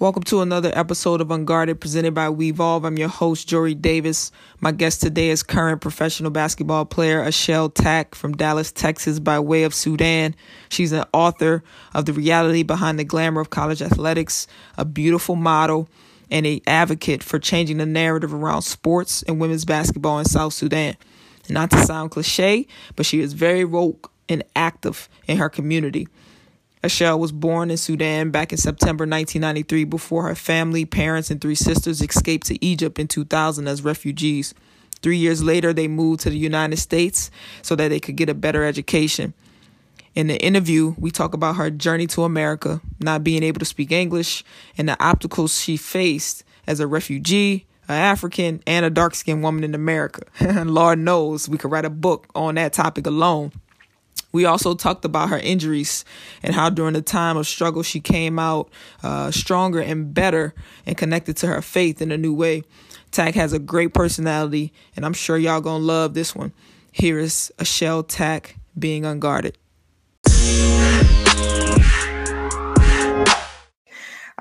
Welcome to another episode of Unguarded presented by Wevolve. I'm your host, Jory Davis. My guest today is current professional basketball player Ashell Tack from Dallas, Texas, by way of Sudan. She's an author of The Reality Behind the Glamour of College Athletics, a beautiful model, and a advocate for changing the narrative around sports and women's basketball in South Sudan. Not to sound cliche, but she is very woke and active in her community. Ashell was born in Sudan back in September 1993 before her family, parents, and three sisters escaped to Egypt in 2000 as refugees. Three years later, they moved to the United States so that they could get a better education. In the interview, we talk about her journey to America, not being able to speak English, and the obstacles she faced as a refugee, an African, and a dark skinned woman in America. And Lord knows we could write a book on that topic alone. We also talked about her injuries and how during the time of struggle she came out uh, stronger and better and connected to her faith in a new way. Tack has a great personality, and I'm sure y'all gonna love this one. Here is Ashell Tack being unguarded.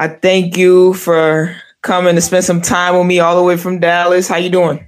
I thank you for coming to spend some time with me all the way from Dallas. How you doing?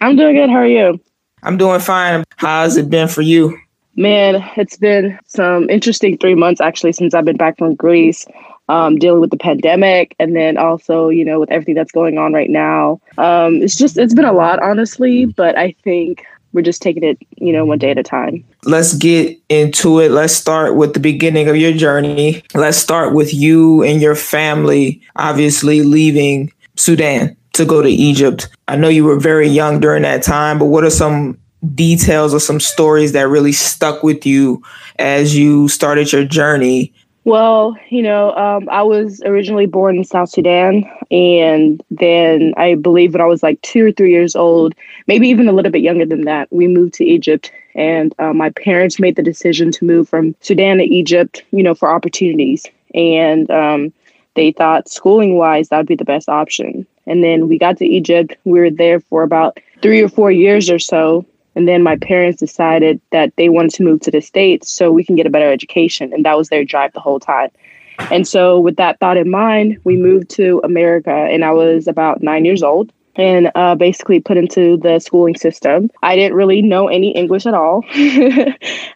I'm doing good. How are you? I'm doing fine. How's it been for you? Man, it's been some interesting three months actually since I've been back from Greece, um, dealing with the pandemic, and then also you know with everything that's going on right now. Um, it's just it's been a lot, honestly. But I think we're just taking it you know one day at a time. Let's get into it. Let's start with the beginning of your journey. Let's start with you and your family, obviously leaving Sudan to go to Egypt. I know you were very young during that time, but what are some details or some stories that really stuck with you as you started your journey? Well, you know, um, I was originally born in South Sudan, and then I believe when I was like two or three years old, maybe even a little bit younger than that, we moved to Egypt. And uh, my parents made the decision to move from Sudan to Egypt, you know, for opportunities. And um, they thought schooling wise, that would be the best option. And then we got to Egypt. We were there for about three or four years or so. And then my parents decided that they wanted to move to the States so we can get a better education. And that was their drive the whole time. And so, with that thought in mind, we moved to America, and I was about nine years old and uh, basically put into the schooling system. I didn't really know any English at all.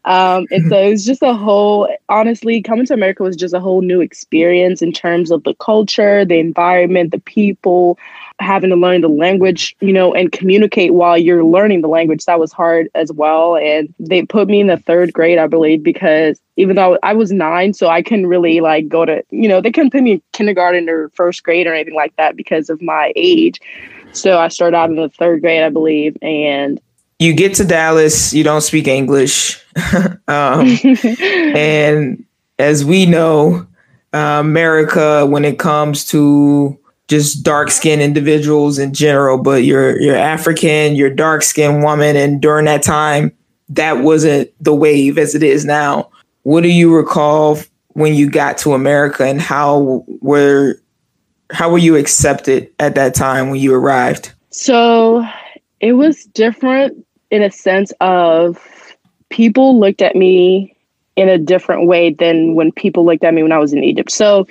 um, and so it was just a whole, honestly, coming to America was just a whole new experience in terms of the culture, the environment, the people, having to learn the language, you know, and communicate while you're learning the language. That was hard as well. And they put me in the third grade, I believe, because even though I was nine, so I couldn't really like go to, you know, they couldn't put me in kindergarten or first grade or anything like that because of my age. So I started out in the third grade, I believe. And you get to Dallas, you don't speak English. um, and as we know, uh, America, when it comes to just dark skinned individuals in general, but you're you're African, you're dark skinned woman, and during that time, that wasn't the wave as it is now. What do you recall when you got to America, and how were how were you accepted at that time when you arrived? So it was different in a sense of people looked at me in a different way than when people looked at me when I was in Egypt. So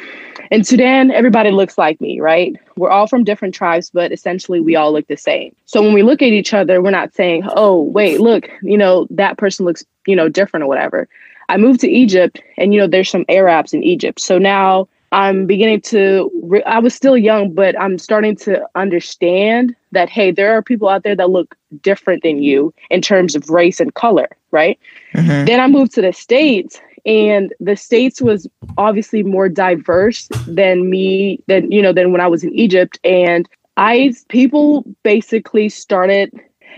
in Sudan, everybody looks like me, right? We're all from different tribes, but essentially we all look the same. So when we look at each other, we're not saying, oh, wait, look, you know, that person looks, you know, different or whatever. I moved to Egypt and, you know, there's some Arabs in Egypt. So now I'm beginning to, re- I was still young, but I'm starting to understand that, hey, there are people out there that look different than you in terms of race and color, right? Mm-hmm. Then I moved to the States and the states was obviously more diverse than me than you know than when i was in egypt. And i people basically started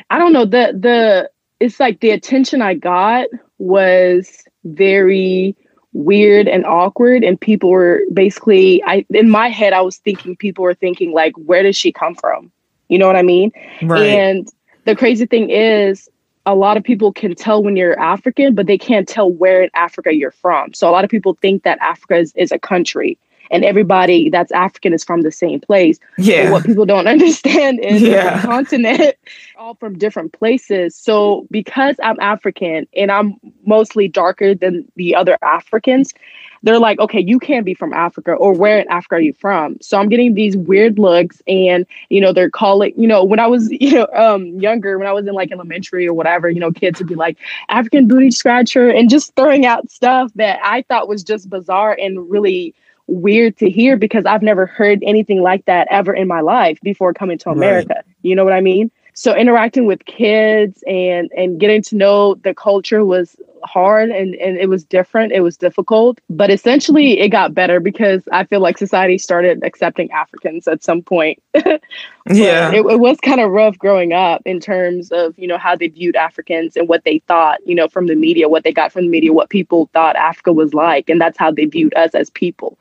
i don't know the the it's like the attention i got was very weird and awkward. And people were basically i in my head i was thinking people were thinking like where does she come from? You know what i mean? Right. and the crazy thing is a lot of people can tell when you're African, but they can't tell where in Africa you're from. So a lot of people think that Africa is, is a country and everybody that's African is from the same place. Yeah. But what people don't understand is yeah. the continent all from different places. So because I'm African and I'm mostly darker than the other Africans, they're like, okay, you can't be from Africa, or where in Africa are you from? So I'm getting these weird looks, and you know, they're calling, you know, when I was, you know, um, younger, when I was in like elementary or whatever, you know, kids would be like African booty scratcher and just throwing out stuff that I thought was just bizarre and really weird to hear because I've never heard anything like that ever in my life before coming to America. Right. You know what I mean? So interacting with kids and and getting to know the culture was hard and, and it was different. It was difficult, but essentially it got better because I feel like society started accepting Africans at some point. yeah. It, it was kind of rough growing up in terms of, you know, how they viewed Africans and what they thought, you know, from the media, what they got from the media, what people thought Africa was like. And that's how they viewed us as people.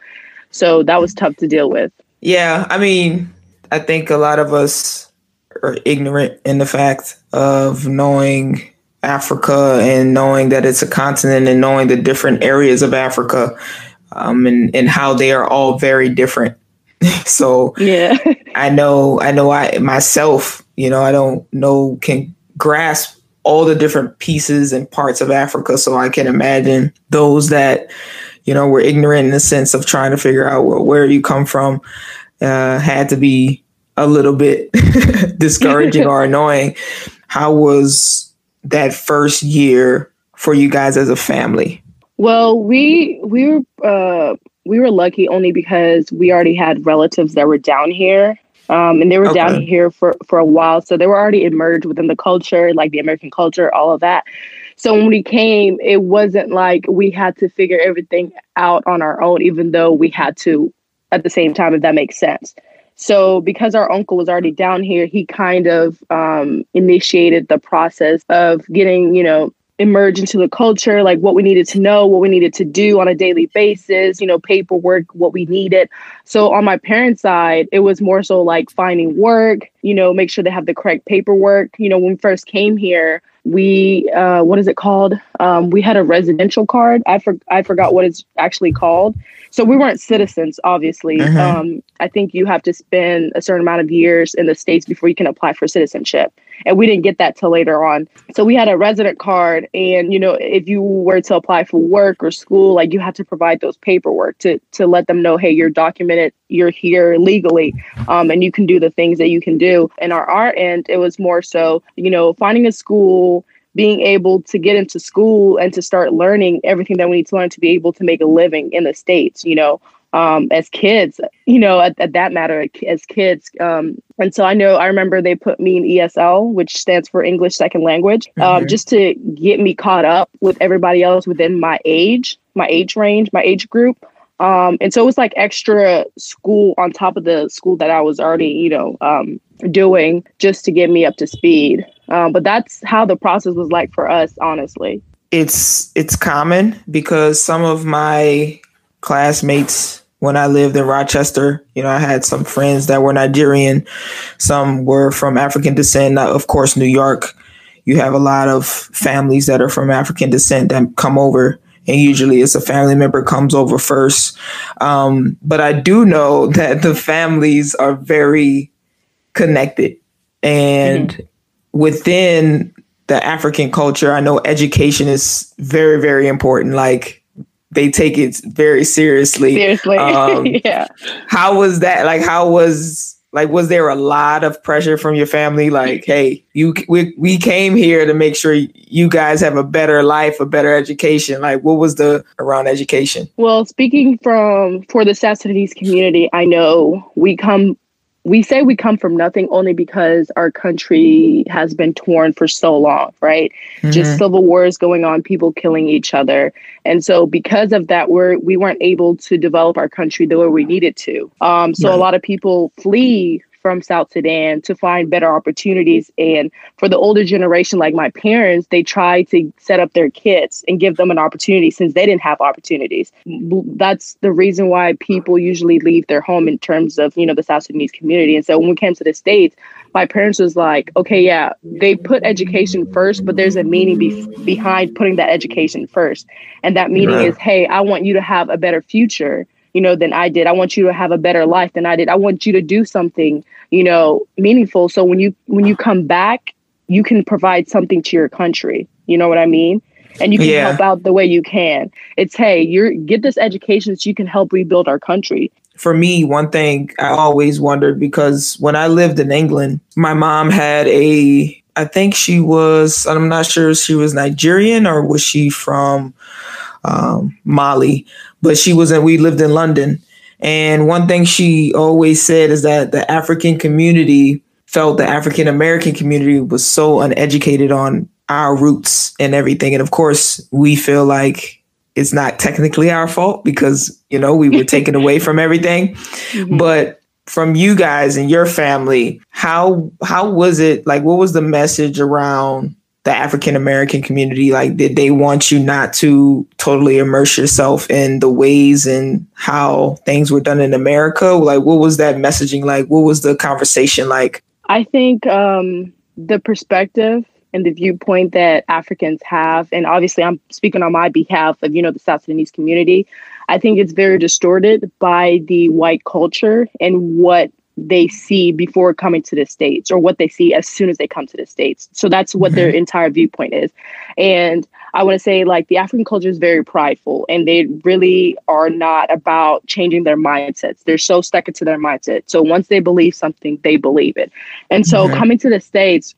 So that was tough to deal with. Yeah. I mean, I think a lot of us are ignorant in the fact of knowing Africa and knowing that it's a continent and knowing the different areas of Africa um, and, and how they are all very different. so yeah, I know, I know I myself, you know, I don't know, can grasp all the different pieces and parts of Africa. So I can imagine those that, you know, were ignorant in the sense of trying to figure out where, where you come from uh, had to be a little bit discouraging or annoying. How was that first year for you guys as a family? Well, we we were uh, we were lucky only because we already had relatives that were down here, um, and they were okay. down here for for a while, so they were already emerged within the culture, like the American culture, all of that. So when we came, it wasn't like we had to figure everything out on our own, even though we had to at the same time, if that makes sense. So, because our uncle was already down here, he kind of um, initiated the process of getting, you know, emerge into the culture, like what we needed to know, what we needed to do on a daily basis, you know, paperwork, what we needed. So on my parents' side, it was more so like finding work, you know, make sure they have the correct paperwork. You know, when we first came here, we uh, what is it called? Um, we had a residential card. I for- I forgot what it's actually called. So we weren't citizens, obviously. Uh-huh. Um, I think you have to spend a certain amount of years in the states before you can apply for citizenship, and we didn't get that till later on. So we had a resident card, and you know, if you were to apply for work or school, like you had to provide those paperwork to to let them know, hey, you're documented, you're here legally, um, and you can do the things that you can do. And our our end, it was more so, you know, finding a school being able to get into school and to start learning everything that we need to learn to be able to make a living in the states you know um, as kids you know at, at, that matter as kids um, and so i know i remember they put me in esl which stands for english second language um, mm-hmm. just to get me caught up with everybody else within my age my age range my age group um, and so it was like extra school on top of the school that I was already, you know, um, doing just to get me up to speed. Um, but that's how the process was like for us, honestly. It's it's common because some of my classmates when I lived in Rochester, you know, I had some friends that were Nigerian, some were from African descent. Of course, New York, you have a lot of families that are from African descent that come over and usually it's a family member comes over first. Um, but I do know that the families are very connected, and mm-hmm. within the African culture, I know education is very, very important. Like they take it very seriously. Seriously, um, yeah. How was that? Like, how was like was there a lot of pressure from your family like hey you we, we came here to make sure you guys have a better life a better education like what was the around education well speaking from for the south sudanese community i know we come we say we come from nothing only because our country has been torn for so long, right? Mm-hmm. Just civil wars going on, people killing each other. And so because of that, we're we weren't able to develop our country the way we needed to. Um, so a lot of people flee from South Sudan to find better opportunities. And for the older generation, like my parents, they try to set up their kids and give them an opportunity since they didn't have opportunities. That's the reason why people usually leave their home in terms of, you know, the South Sudanese community. And so when we came to the States, my parents was like, okay, yeah, they put education first, but there's a meaning be- behind putting that education first. And that meaning right. is, hey, I want you to have a better future you know, than I did. I want you to have a better life than I did. I want you to do something, you know, meaningful. So when you when you come back, you can provide something to your country. You know what I mean? and you can yeah. help out the way you can. It's hey, you're get this education so you can help rebuild our country. For me, one thing I always wondered because when I lived in England, my mom had a I think she was I'm not sure she was Nigerian or was she from um, Mali, but she was in we lived in London. And one thing she always said is that the African community felt the African American community was so uneducated on our roots and everything. And of course, we feel like it's not technically our fault because, you know, we were taken away from everything. Mm-hmm. But from you guys and your family, how how was it like what was the message around the African American community? Like, did they want you not to totally immerse yourself in the ways and how things were done in America? Like, what was that messaging like? What was the conversation like? I think um, the perspective and the viewpoint that Africans have, and obviously I'm speaking on my behalf of, you know, the South Sudanese community, I think it's very distorted by the white culture and what they see before coming to the states or what they see as soon as they come to the states so that's what mm-hmm. their entire viewpoint is and i want to say like the african culture is very prideful and they really are not about changing their mindsets they're so stuck into their mindset so once they believe something they believe it and so mm-hmm. coming to the states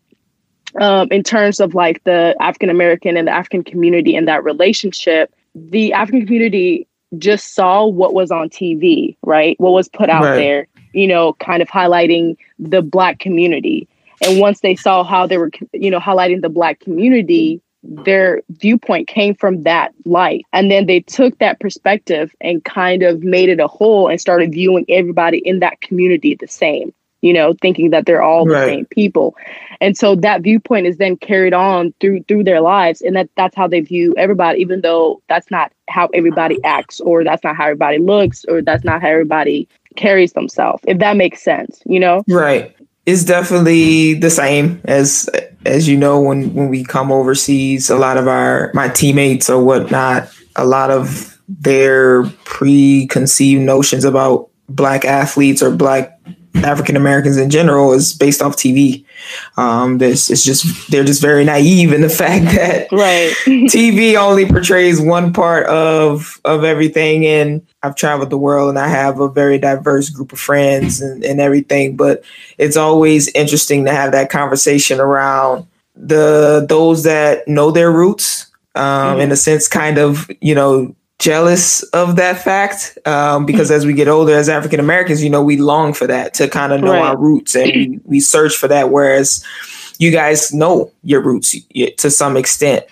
um, in terms of like the african american and the african community and that relationship the african community just saw what was on TV, right? What was put out right. there you know, kind of highlighting the black community. And once they saw how they were, you know, highlighting the black community, their viewpoint came from that light. And then they took that perspective and kind of made it a whole and started viewing everybody in that community the same, you know, thinking that they're all right. the same people. And so that viewpoint is then carried on through through their lives. And that that's how they view everybody, even though that's not how everybody acts or that's not how everybody looks or that's not how everybody carries themselves, if that makes sense, you know? Right. It's definitely the same as as you know when when we come overseas. A lot of our my teammates or whatnot, a lot of their preconceived notions about black athletes or black African Americans in general is based off TV. Um, this it's just they're just very naive in the fact that right. TV only portrays one part of of everything. And I've traveled the world and I have a very diverse group of friends and, and everything. But it's always interesting to have that conversation around the those that know their roots. Um, mm-hmm. in a sense, kind of, you know, jealous of that fact um, because as we get older as African Americans, you know, we long for that to kind of know right. our roots and we, we search for that. Whereas you guys know your roots to some extent,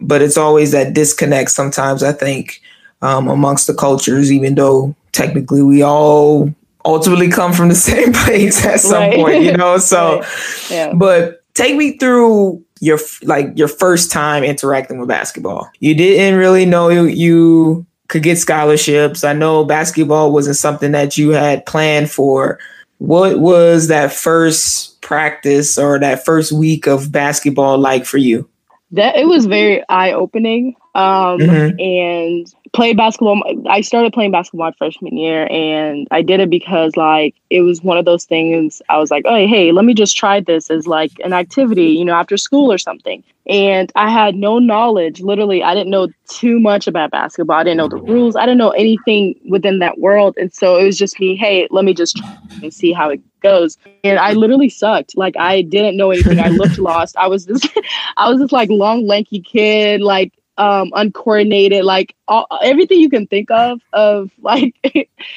but it's always that disconnect sometimes, I think, um, amongst the cultures, even though technically we all ultimately come from the same place at some right. point, you know? So, right. yeah. but take me through your like your first time interacting with basketball. You didn't really know you, you could get scholarships. I know basketball wasn't something that you had planned for. What was that first practice or that first week of basketball like for you? That it was very eye opening. Um, mm-hmm. and played basketball. I started playing basketball my freshman year, and I did it because like it was one of those things. I was like, oh hey, let me just try this as like an activity, you know, after school or something. And I had no knowledge. Literally, I didn't know too much about basketball. I didn't know the rules. I didn't know anything within that world. And so it was just me, hey, let me just try and see how it goes. And I literally sucked. Like I didn't know anything. I looked lost. I was this I was this like long, lanky kid, like um uncoordinated like all, everything you can think of of like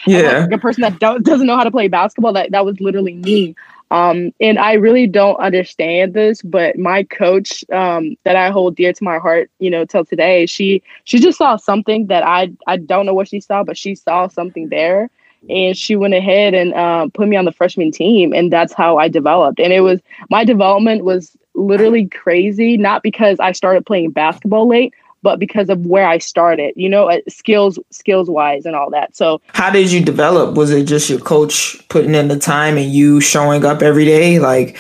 yeah like a person that do- doesn't know how to play basketball that that was literally me. Um and i really don't understand this but my coach um that i hold dear to my heart you know till today she she just saw something that i i don't know what she saw but she saw something there. And she went ahead and uh, put me on the freshman team and that's how i developed. And it was my development was literally crazy not because i started playing basketball late but because of where I started, you know, uh, skills skills wise and all that. So how did you develop? Was it just your coach putting in the time and you showing up every day? Like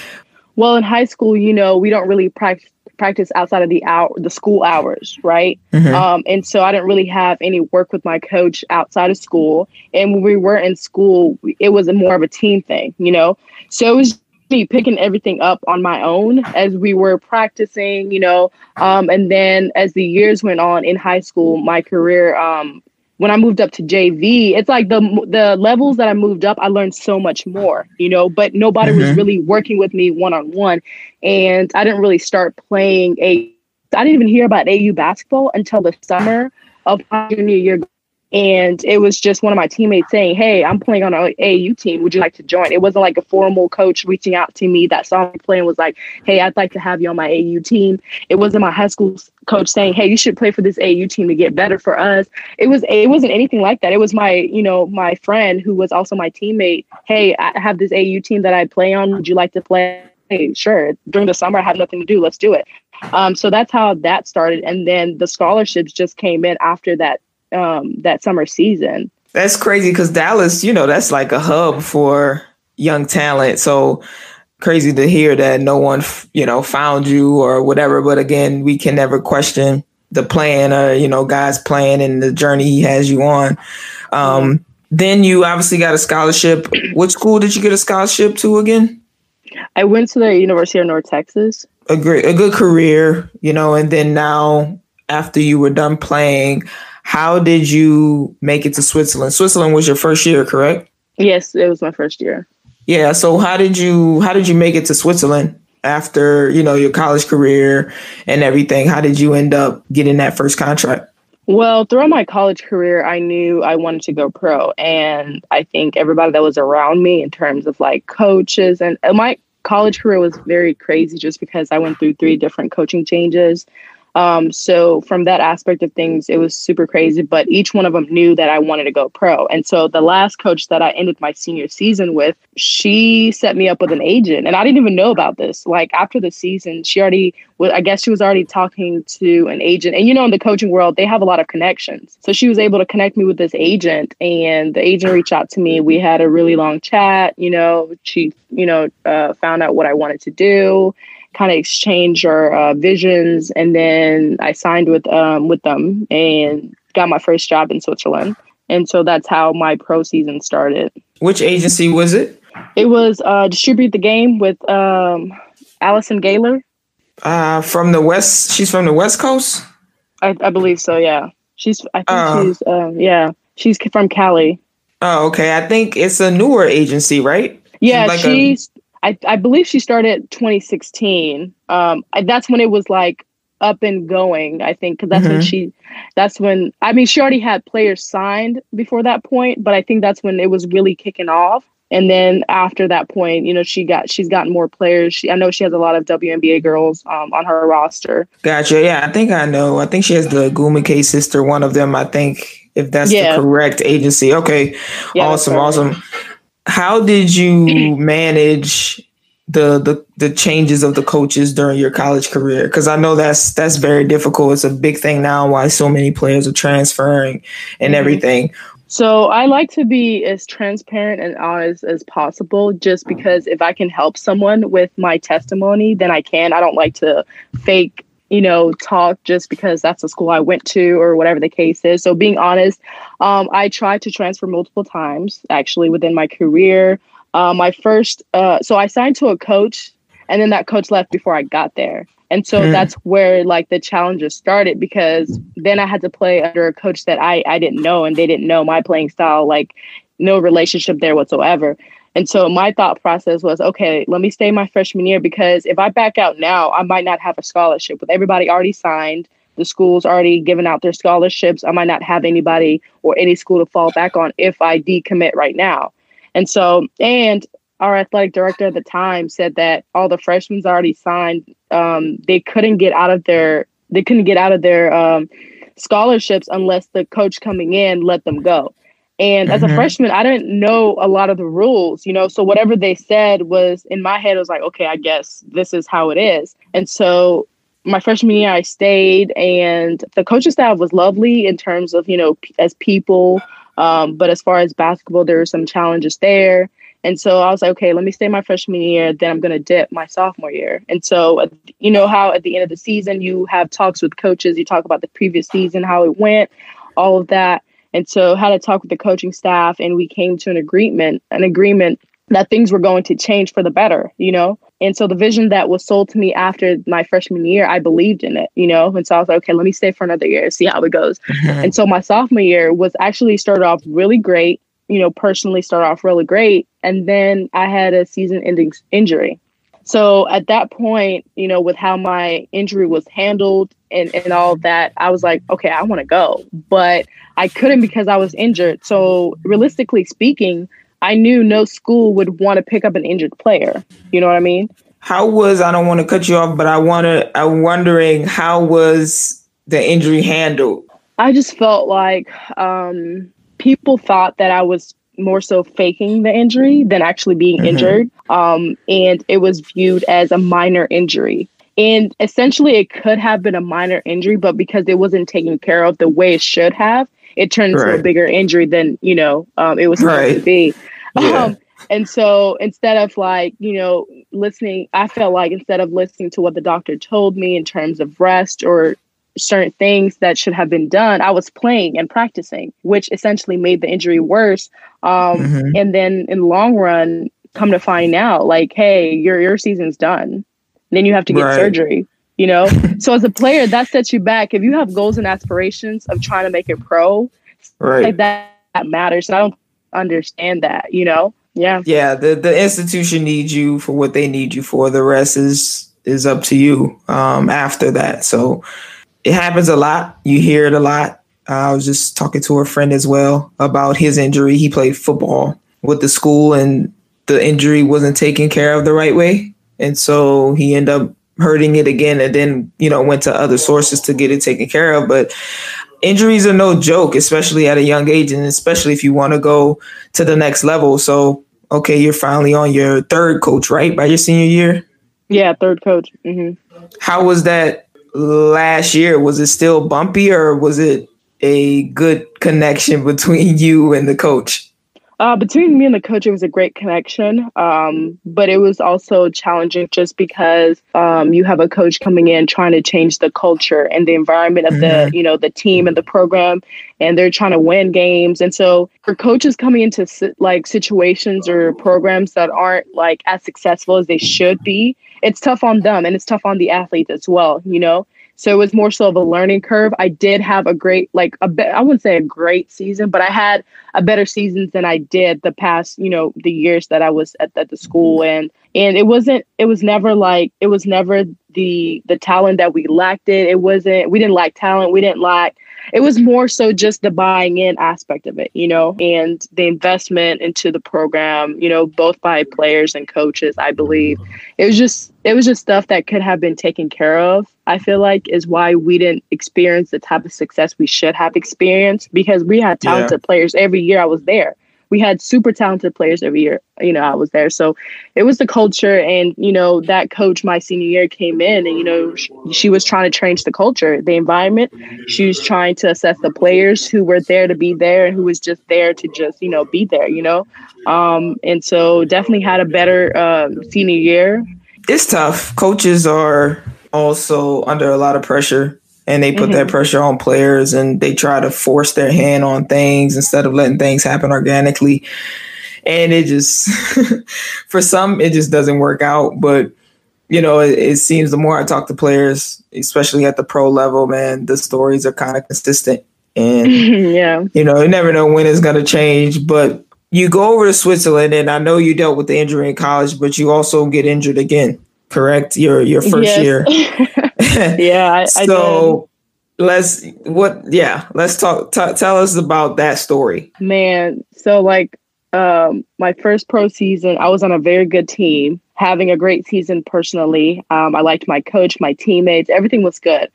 well, in high school, you know, we don't really practice practice outside of the hour the school hours right mm-hmm. um, and so i didn't really have any work with my coach outside of school and when we were in school it was a more of a team thing you know so it was me picking everything up on my own as we were practicing, you know. Um, and then as the years went on in high school, my career, um, when I moved up to JV, it's like the the levels that I moved up, I learned so much more, you know. But nobody mm-hmm. was really working with me one on one, and I didn't really start playing a. I didn't even hear about AAU basketball until the summer of my junior year and it was just one of my teammates saying, Hey, I'm playing on an AAU team. Would you like to join? It wasn't like a formal coach reaching out to me that saw me playing was like, Hey, I'd like to have you on my AAU team. It wasn't my high school coach saying, Hey, you should play for this AAU team to get better for us. It was it wasn't anything like that. It was my, you know, my friend who was also my teammate. Hey, I have this AAU team that I play on. Would you like to play? Hey, sure. During the summer I have nothing to do. Let's do it. Um, so that's how that started. And then the scholarships just came in after that um, that summer season. That's crazy because Dallas, you know, that's like a hub for young talent. So crazy to hear that no one, you know, found you or whatever. But again, we can never question the plan or you know God's plan and the journey He has you on. Um, then you obviously got a scholarship. What school did you get a scholarship to again? I went to the University of North Texas. A great, a good career, you know. And then now, after you were done playing, how did you make it to Switzerland? Switzerland was your first year, correct? Yes, it was my first year. Yeah. So how did you how did you make it to Switzerland after you know your college career and everything? How did you end up getting that first contract? Well, throughout my college career, I knew I wanted to go pro, and I think everybody that was around me, in terms of like coaches, and my college career was very crazy just because I went through three different coaching changes. Um, so from that aspect of things, it was super crazy. But each one of them knew that I wanted to go pro. And so the last coach that I ended my senior season with, she set me up with an agent, and I didn't even know about this. Like after the season, she already, I guess she was already talking to an agent. And you know, in the coaching world, they have a lot of connections. So she was able to connect me with this agent, and the agent reached out to me. We had a really long chat. You know, she, you know, uh, found out what I wanted to do kind of exchange our uh, visions, and then I signed with um, with them and got my first job in Switzerland. And so that's how my pro season started. Which agency was it? It was uh, Distribute the Game with um, Allison Gaylor. Uh, from the west. She's from the West Coast. I, I believe so. Yeah, she's. I think uh, she's. Um, yeah, she's from Cali. Oh, okay. I think it's a newer agency, right? Yeah, she's. Like she's I, I believe she started 2016. Um, I, that's when it was like up and going. I think because that's mm-hmm. when she, that's when I mean she already had players signed before that point, but I think that's when it was really kicking off. And then after that point, you know, she got she's gotten more players. She, I know she has a lot of WNBA girls um, on her roster. Gotcha. Yeah, I think I know. I think she has the K sister. One of them, I think, if that's yeah. the correct agency. Okay, yeah, awesome, awesome how did you manage the the the changes of the coaches during your college career? Because i know that's that's very difficult. It's a big thing now why so many players are transferring and mm-hmm. everything. So i like to be as transparent and honest as possible just because if i can help someone with my testimony then i can. I don't like to fake you know, talk just because that's the school I went to or whatever the case is. So being honest, um, I tried to transfer multiple times actually within my career. Uh, my first, uh, so I signed to a coach, and then that coach left before I got there. And so mm. that's where like the challenges started because then I had to play under a coach that I I didn't know and they didn't know my playing style, like no relationship there whatsoever. And so my thought process was, okay, let me stay my freshman year because if I back out now, I might not have a scholarship with everybody already signed. The school's already given out their scholarships. I might not have anybody or any school to fall back on if I decommit right now. And so, and our athletic director at the time said that all the freshmen already signed. Um, they couldn't get out of their they couldn't get out of their um, scholarships unless the coach coming in let them go. And mm-hmm. as a mm-hmm. freshman, I didn't know a lot of the rules, you know. So whatever they said was in my head, it was like, okay, I guess this is how it is. And so my freshman year, I stayed, and the coaching staff was lovely in terms of, you know, as people. Um, but as far as basketball, there were some challenges there. And so I was like, okay, let me stay my freshman year, then I'm going to dip my sophomore year. And so, you know, how at the end of the season, you have talks with coaches, you talk about the previous season, how it went, all of that. And so had to talk with the coaching staff and we came to an agreement, an agreement that things were going to change for the better, you know? And so the vision that was sold to me after my freshman year, I believed in it, you know? And so I was like, okay, let me stay for another year, see how it goes. And so my sophomore year was actually started off really great, you know, personally started off really great. And then I had a season ending injury. So at that point, you know, with how my injury was handled and, and all that, I was like, okay, I want to go. But I couldn't because I was injured. So realistically speaking, I knew no school would want to pick up an injured player. You know what I mean? How was I don't want to cut you off, but I wanna I'm wondering how was the injury handled? I just felt like um, people thought that I was more so faking the injury than actually being mm-hmm. injured. Um, and it was viewed as a minor injury. And essentially, it could have been a minor injury, but because it wasn't taken care of the way it should have, it turned into right. a bigger injury than you know um, it was supposed right. to be. Yeah. Um, and so instead of like, you know, listening, I felt like instead of listening to what the doctor told me in terms of rest or certain things that should have been done, I was playing and practicing, which essentially made the injury worse. Um, mm-hmm. And then in the long run, come to find out, like, hey, your your season's done. Then you have to get right. surgery. You know, so as a player, that sets you back. If you have goals and aspirations of trying to make it pro, right. like that, that matters. I don't understand that. You know, yeah, yeah. The the institution needs you for what they need you for. The rest is is up to you um, after that. So it happens a lot. You hear it a lot. I was just talking to a friend as well about his injury. He played football with the school, and the injury wasn't taken care of the right way, and so he ended up hurting it again, and then you know went to other sources to get it taken care of. But injuries are no joke, especially at a young age, and especially if you want to go to the next level. So, okay, you're finally on your third coach, right, by your senior year. Yeah, third coach. Mm-hmm. How was that last year, was it still bumpy or was it a good connection between you and the coach? Uh, between me and the coach, it was a great connection, um, but it was also challenging just because um, you have a coach coming in trying to change the culture and the environment of mm-hmm. the you know the team and the program, and they're trying to win games. And so for coaches coming into like situations or programs that aren't like as successful as they should be, it's tough on them and it's tough on the athletes as well. You know, so it was more so of a learning curve. I did have a great, like a be- I wouldn't say a great season, but I had a better season than I did the past, you know, the years that I was at, at the school. Mm-hmm. And and it wasn't, it was never like, it was never the the talent that we lacked it. It wasn't, we didn't lack talent. We didn't lack it was more so just the buying in aspect of it, you know, and the investment into the program, you know, both by players and coaches, I believe. It was just it was just stuff that could have been taken care of. I feel like is why we didn't experience the type of success we should have experienced because we had talented yeah. players every year I was there we had super talented players every year. You know, I was there. So it was the culture. And, you know, that coach my senior year came in and, you know, she, she was trying to change the culture, the environment. She was trying to assess the players who were there to be there and who was just there to just, you know, be there, you know? Um, and so definitely had a better uh, senior year. It's tough. Coaches are also under a lot of pressure and they put mm-hmm. that pressure on players and they try to force their hand on things instead of letting things happen organically. And it just, for some, it just doesn't work out. But, you know, it, it, seems the more I talk to players, especially at the pro level, man, the stories are kind of consistent. And, yeah, you know, you never know when it's going to change. But you go over to Switzerland, and I know you dealt with the injury in college, but you also get injured again, correct? Your, your first yes. year. yeah. I, so I let's what? Yeah, let's talk. T- tell us about that story, man. So like, um, my first pro season, I was on a very good team, having a great season personally. Um, I liked my coach, my teammates, everything was good.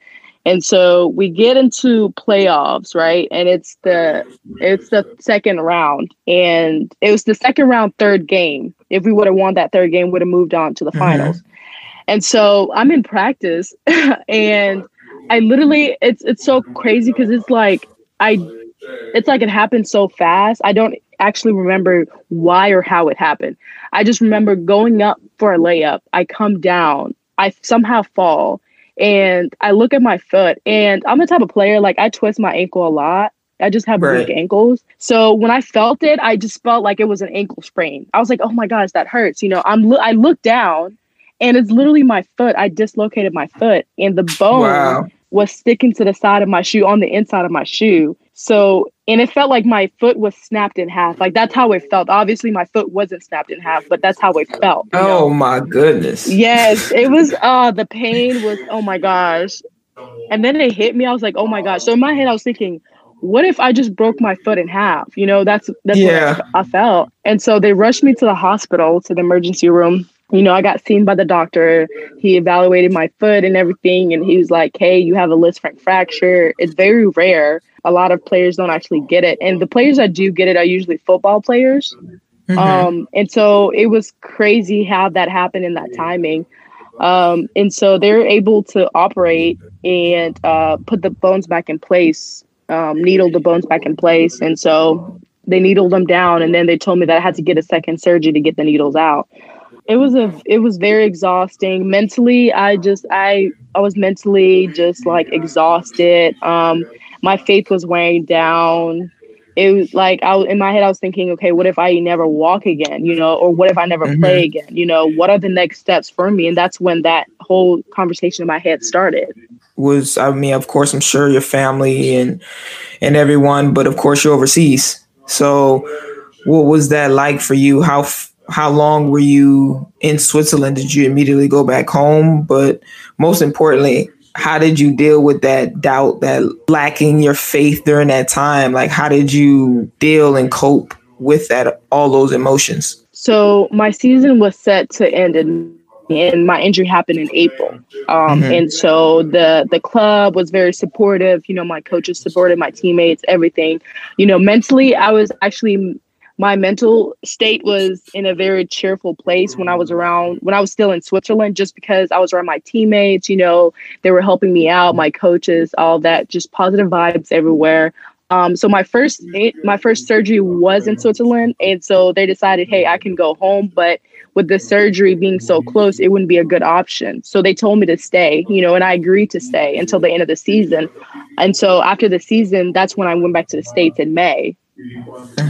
And so we get into playoffs, right? And it's the it's the second round. And it was the second round third game. If we would have won that third game, would have moved on to the mm-hmm. And so I'm in practice and I literally it's it's so crazy because it's like I it's like it happened so fast. I don't actually remember why or how it happened. I just remember going up for a layup. I come down. I somehow fall and I look at my foot and I'm the type of player like I twist my ankle a lot I just have right. weak ankles. So when I felt it, I just felt like it was an ankle sprain. I was like, oh my gosh, that hurts. You know, I'm lo- I looked down and it's literally my foot. I dislocated my foot and the bone wow. was sticking to the side of my shoe on the inside of my shoe. So, and it felt like my foot was snapped in half. Like that's how it felt. Obviously, my foot wasn't snapped in half, but that's how it felt. Oh know? my goodness. Yes, it was. Uh, the pain was. Oh my gosh. And then it hit me. I was like, oh my gosh. So in my head, I was thinking, what if I just broke my foot in half? You know, that's that's yeah. what I, I felt. And so they rushed me to the hospital, to the emergency room you know, I got seen by the doctor. He evaluated my foot and everything, and he was like, "Hey, you have a Lisfranc fracture. It's very rare. A lot of players don't actually get it, and the players that do get it are usually football players. Mm-hmm. Um, and so it was crazy how that happened in that timing. Um, and so they're able to operate and uh, put the bones back in place, um, needle the bones back in place, and so they needled them down, and then they told me that I had to get a second surgery to get the needles out it was a it was very exhausting. Mentally i just i i was mentally just like exhausted. Um my faith was wearing down. It was like i in my head i was thinking okay what if i never walk again you know or what if i never mm-hmm. play again? You know what are the next steps for me? And that's when that whole conversation in my head started. Was i mean of course i'm sure your family and and everyone but of course you're overseas. So what was that like for you? How how long were you in Switzerland? Did you immediately go back home? But most importantly, how did you deal with that doubt, that lacking your faith during that time? Like, how did you deal and cope with that, all those emotions? So, my season was set to end in and my injury happened in April. Um, mm-hmm. And so the the club was very supportive. You know, my coaches supported my teammates, everything. You know, mentally, I was actually my mental state was in a very cheerful place when I was around when I was still in Switzerland just because I was around my teammates, you know, they were helping me out, my coaches, all that, just positive vibes everywhere. Um, so my first my first surgery was in Switzerland, and so they decided, hey, I can go home, but with the surgery being so close, it wouldn't be a good option. So they told me to stay, you know, and I agreed to stay until the end of the season. And so after the season, that's when I went back to the states in May.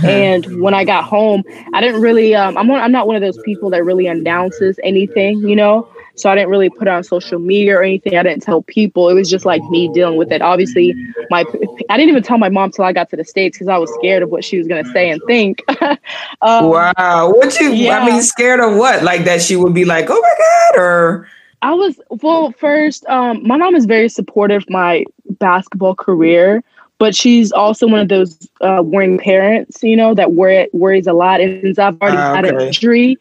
And when I got home, I didn't really. Um, I'm one, I'm not one of those people that really announces anything, you know. So I didn't really put on social media or anything. I didn't tell people. It was just like me dealing with it. Obviously, my I didn't even tell my mom till I got to the states because I was scared of what she was gonna say and think. um, wow, what you? Yeah. I mean, scared of what? Like that she would be like, "Oh my god," or I was well. First, um, my mom is very supportive of my basketball career but she's also one of those uh, worrying parents, you know, that worry, worries a lot. And since I've already uh, had an injury,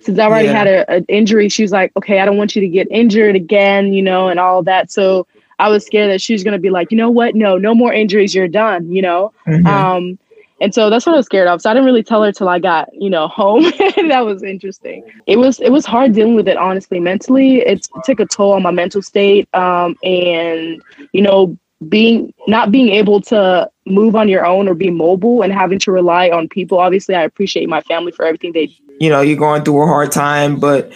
since I've already yeah. had an injury, she was like, okay, I don't want you to get injured again, you know, and all that. So I was scared that she was going to be like, you know what? No, no more injuries. You're done, you know? Mm-hmm. Um, and so that's what I was scared of. So I didn't really tell her till I got, you know, home. that was interesting. It was it was hard dealing with it honestly. Mentally, it took a toll on my mental state. Um, and you know, being not being able to move on your own or be mobile and having to rely on people. Obviously, I appreciate my family for everything they. You know, you're going through a hard time, but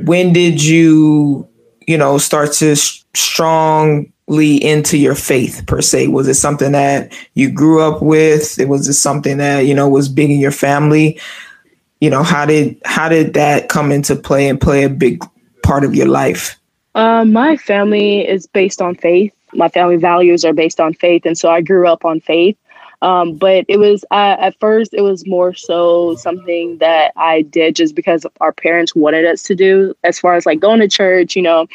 when did you, you know, start to strongly into your faith per se? Was it something that you grew up with? It was it something that you know was big in your family? You know, how did how did that come into play and play a big part of your life? Uh, my family is based on faith my family values are based on faith, and so I grew up on faith. Um, but it was uh, at first it was more so something that I did just because our parents wanted us to do, as far as like going to church, you know,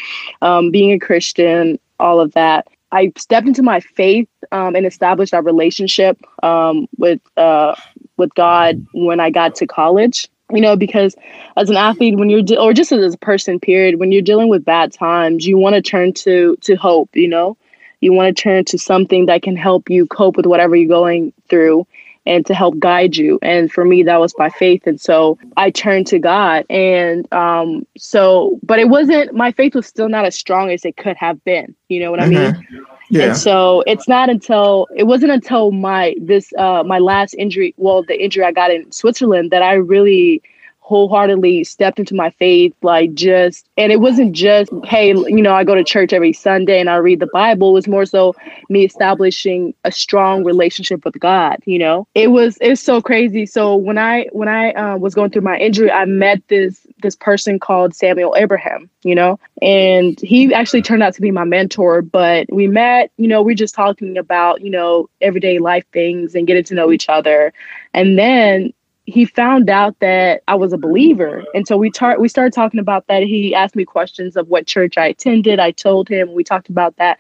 um, being a Christian, all of that. I stepped into my faith um, and established our relationship um, with uh, with God when I got to college you know because as an athlete when you're de- or just as a person period when you're dealing with bad times you want to turn to to hope you know you want to turn to something that can help you cope with whatever you're going through and to help guide you. And for me, that was by faith. And so I turned to God. And um, so, but it wasn't, my faith was still not as strong as it could have been. You know what mm-hmm. I mean? Yeah. And so it's not until, it wasn't until my, this, uh, my last injury, well, the injury I got in Switzerland that I really wholeheartedly stepped into my faith like just and it wasn't just hey you know i go to church every sunday and i read the bible. It was more so me establishing a strong relationship with god you know? It was it's so crazy. So when i when i uh, was going through my injury i met this this person called samuel abraham you know? And he actually turned out to be my mentor but we met you know we are just talking about you know everyday life things and getting to know each other. And then he found out that I was a believer. And so we tar- we started talking about that. He asked me questions of what church I attended. I told him, we talked about that.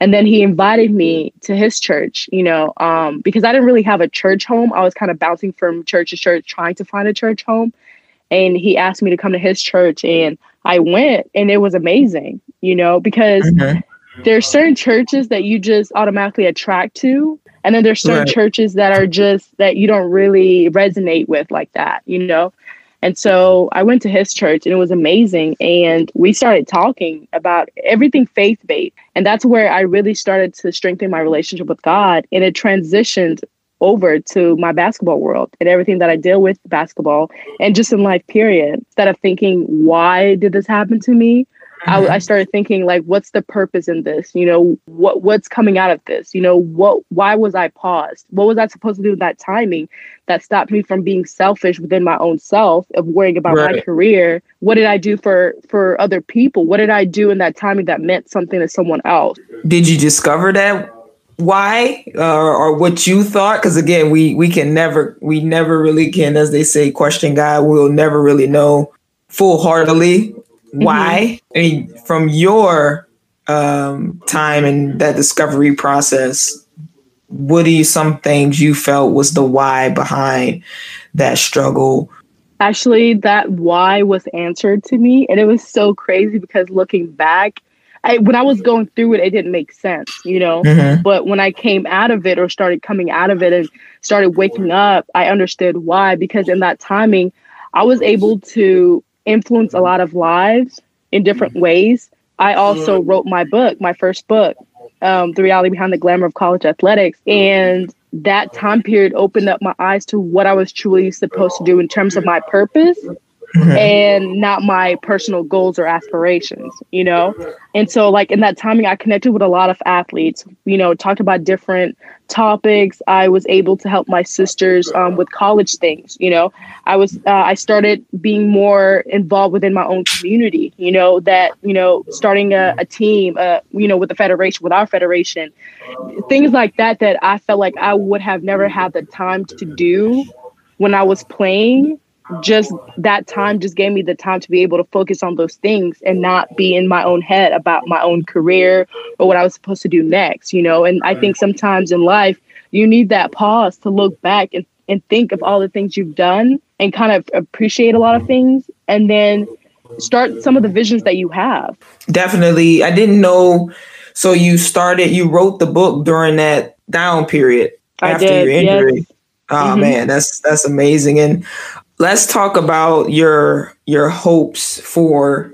And then he invited me to his church, you know, um, because I didn't really have a church home. I was kind of bouncing from church to church, trying to find a church home. And he asked me to come to his church, and I went, and it was amazing, you know, because mm-hmm. there's certain churches that you just automatically attract to and then there's certain right. churches that are just that you don't really resonate with like that, you know? And so I went to his church and it was amazing. And we started talking about everything faith based. And that's where I really started to strengthen my relationship with God. And it transitioned over to my basketball world and everything that I deal with basketball and just in life, period. Instead of thinking, why did this happen to me? I, I, started thinking like, what's the purpose in this? You know, what what's coming out of this? You know, what why was I paused? What was I supposed to do with that timing that stopped me from being selfish within my own self of worrying about right. my career? What did I do for for other people? What did I do in that timing that meant something to someone else? Did you discover that why uh, or what you thought because again we we can never we never really can as they say question god we'll never really know full heartedly why? Mm-hmm. I mean, from your um, time and that discovery process, what are you some things you felt was the why behind that struggle? Actually, that why was answered to me, and it was so crazy because looking back, I, when I was going through it, it didn't make sense, you know. Mm-hmm. But when I came out of it or started coming out of it and started waking up, I understood why. Because in that timing, I was able to influence a lot of lives in different ways. I also wrote my book, my first book, um, The Reality Behind the Glamour of College Athletics. And that time period opened up my eyes to what I was truly supposed to do in terms of my purpose mm-hmm. And not my personal goals or aspirations, you know? And so, like, in that timing, I connected with a lot of athletes, you know, talked about different topics. I was able to help my sisters um, with college things, you know? I was, uh, I started being more involved within my own community, you know, that, you know, starting a, a team, uh, you know, with the federation, with our federation, things like that, that I felt like I would have never had the time to do when I was playing just that time just gave me the time to be able to focus on those things and not be in my own head about my own career or what I was supposed to do next, you know. And I think sometimes in life you need that pause to look back and, and think of all the things you've done and kind of appreciate a lot of things and then start some of the visions that you have. Definitely. I didn't know so you started you wrote the book during that down period after did, your injury. Yes. Oh mm-hmm. man, that's that's amazing. And let's talk about your your hopes for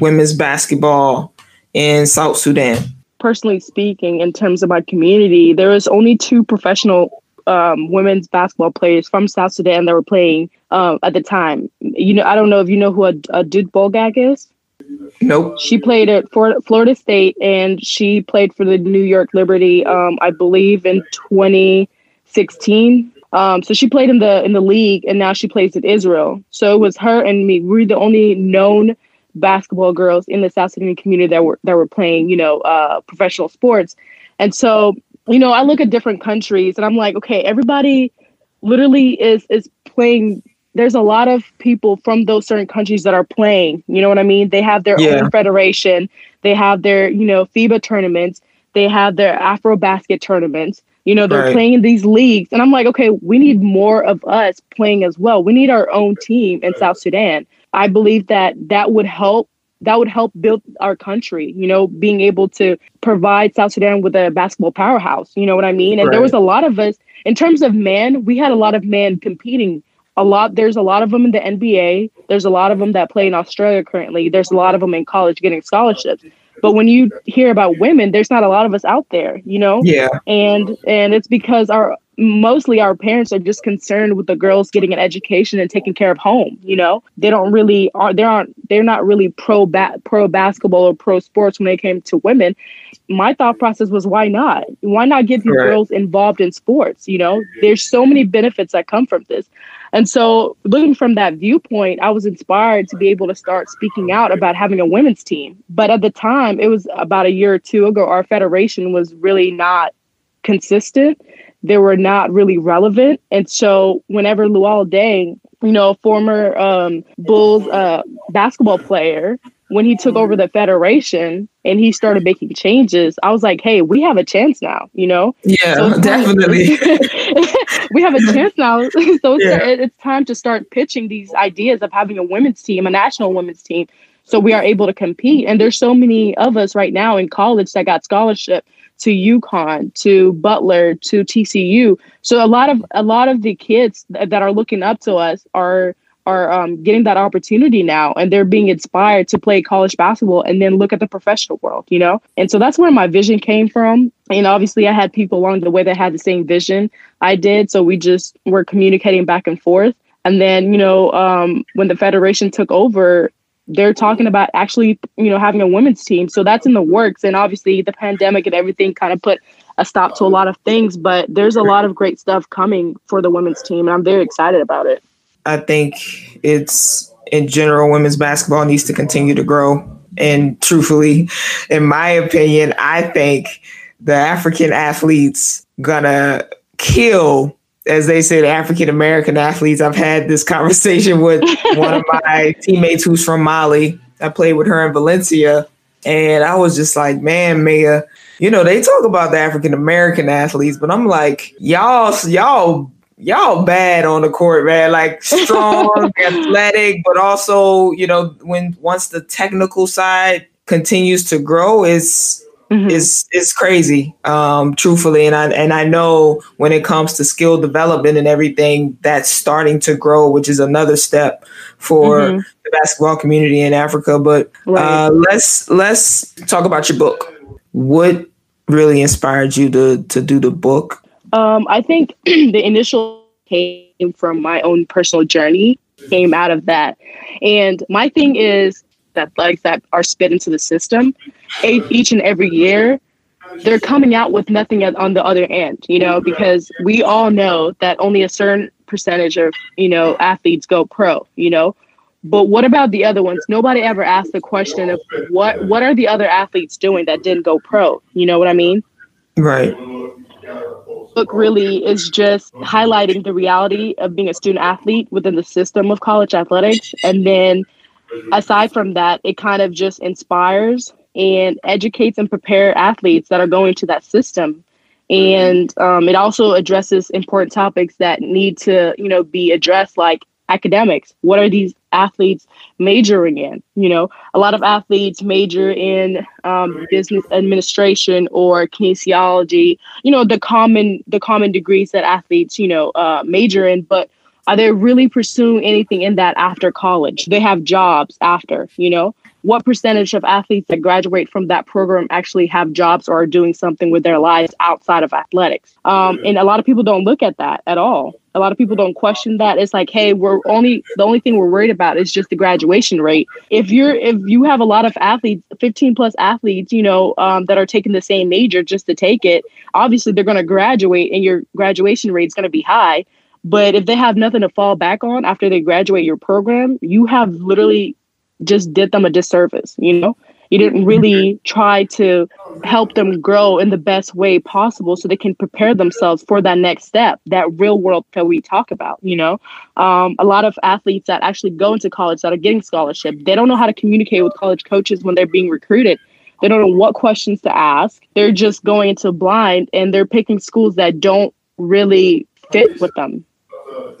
women's basketball in South Sudan. Personally speaking, in terms of my community, there was only two professional um, women's basketball players from South Sudan that were playing um, at the time. You know, I don't know if you know who a, Adut Bulgak is. Nope. She played at Florida State and she played for the New York Liberty, um, I believe, in 2016. Um, so she played in the in the league, and now she plays in Israel. So it was her and me. We are the only known basketball girls in the South Sudan community that were that were playing, you know, uh, professional sports. And so, you know, I look at different countries, and I'm like, okay, everybody literally is is playing. There's a lot of people from those certain countries that are playing. You know what I mean? They have their yeah. own federation. They have their, you know, FIBA tournaments. They have their AfroBasket tournaments you know, they're right. playing in these leagues. And I'm like, okay, we need more of us playing as well. We need our own team in South Sudan. I believe that that would help that would help build our country, you know, being able to provide South Sudan with a basketball powerhouse. You know what I mean? And right. there was a lot of us in terms of men, we had a lot of men competing. A lot there's a lot of them in the NBA. There's a lot of them that play in Australia currently. There's a lot of them in college getting scholarships. But when you hear about women, there's not a lot of us out there, you know? Yeah. And and it's because our mostly our parents are just concerned with the girls getting an education and taking care of home. You know, they don't really are they aren't they're not really pro ba- pro basketball or pro sports when it came to women. My thought process was why not? Why not get these right. girls involved in sports? You know, there's so many benefits that come from this. And so, looking from that viewpoint, I was inspired to be able to start speaking out about having a women's team. But at the time, it was about a year or two ago, our federation was really not consistent. They were not really relevant. And so, whenever Luol Deng, you know, a former um, Bulls uh, basketball player, when he took over the federation and he started making changes, I was like, hey, we have a chance now, you know? Yeah, so definitely. we have a chance now. so it's, yeah. it's time to start pitching these ideas of having a women's team, a national women's team, so we are able to compete. And there's so many of us right now in college that got scholarship to UConn, to Butler, to TCU. So a lot of a lot of the kids that are looking up to us are are um, getting that opportunity now and they're being inspired to play college basketball and then look at the professional world, you know? And so that's where my vision came from. And obviously, I had people along the way that had the same vision I did. So we just were communicating back and forth. And then, you know, um, when the Federation took over, they're talking about actually, you know, having a women's team. So that's in the works. And obviously, the pandemic and everything kind of put a stop to a lot of things, but there's a lot of great stuff coming for the women's team. And I'm very excited about it. I think it's in general, women's basketball needs to continue to grow. And truthfully, in my opinion, I think the African athletes gonna kill, as they say, the African American athletes. I've had this conversation with one of my teammates who's from Mali. I played with her in Valencia, and I was just like, man, Maya, you know, they talk about the African American athletes, but I'm like, y'all, y'all y'all bad on the court, man. Like strong, athletic, but also, you know, when once the technical side continues to grow, is mm-hmm. is is crazy. Um, truthfully, and I and I know when it comes to skill development and everything, that's starting to grow, which is another step for mm-hmm. the basketball community in Africa. But right. uh, let's let's talk about your book. What really inspired you to to do the book? Um, I think the initial came from my own personal journey, came out of that. And my thing is that like that are spit into the system each and every year they're coming out with nothing on the other end, you know, because we all know that only a certain percentage of, you know, athletes go pro, you know. But what about the other ones? Nobody ever asked the question of what what are the other athletes doing that didn't go pro? You know what I mean? Right book really is just highlighting the reality of being a student athlete within the system of college athletics. And then aside from that, it kind of just inspires and educates and prepare athletes that are going to that system. And um, it also addresses important topics that need to, you know, be addressed, like academics. What are these athletes majoring in? You know, a lot of athletes major in um, business administration or kinesiology. You know, the common the common degrees that athletes you know uh, major in, but are they really pursuing anything in that after college? They have jobs after. You know, what percentage of athletes that graduate from that program actually have jobs or are doing something with their lives outside of athletics? Um, and a lot of people don't look at that at all. A lot of people don't question that. It's like, hey, we're only the only thing we're worried about is just the graduation rate. If you're if you have a lot of athletes, 15 plus athletes, you know, um, that are taking the same major just to take it, obviously they're going to graduate, and your graduation rate is going to be high. But if they have nothing to fall back on after they graduate your program, you have literally just did them a disservice, you know? You didn't really try to help them grow in the best way possible so they can prepare themselves for that next step, that real world that we talk about, you know? Um, a lot of athletes that actually go into college that are getting scholarship, they don't know how to communicate with college coaches when they're being recruited. They don't know what questions to ask. They're just going into blind and they're picking schools that don't really fit with them.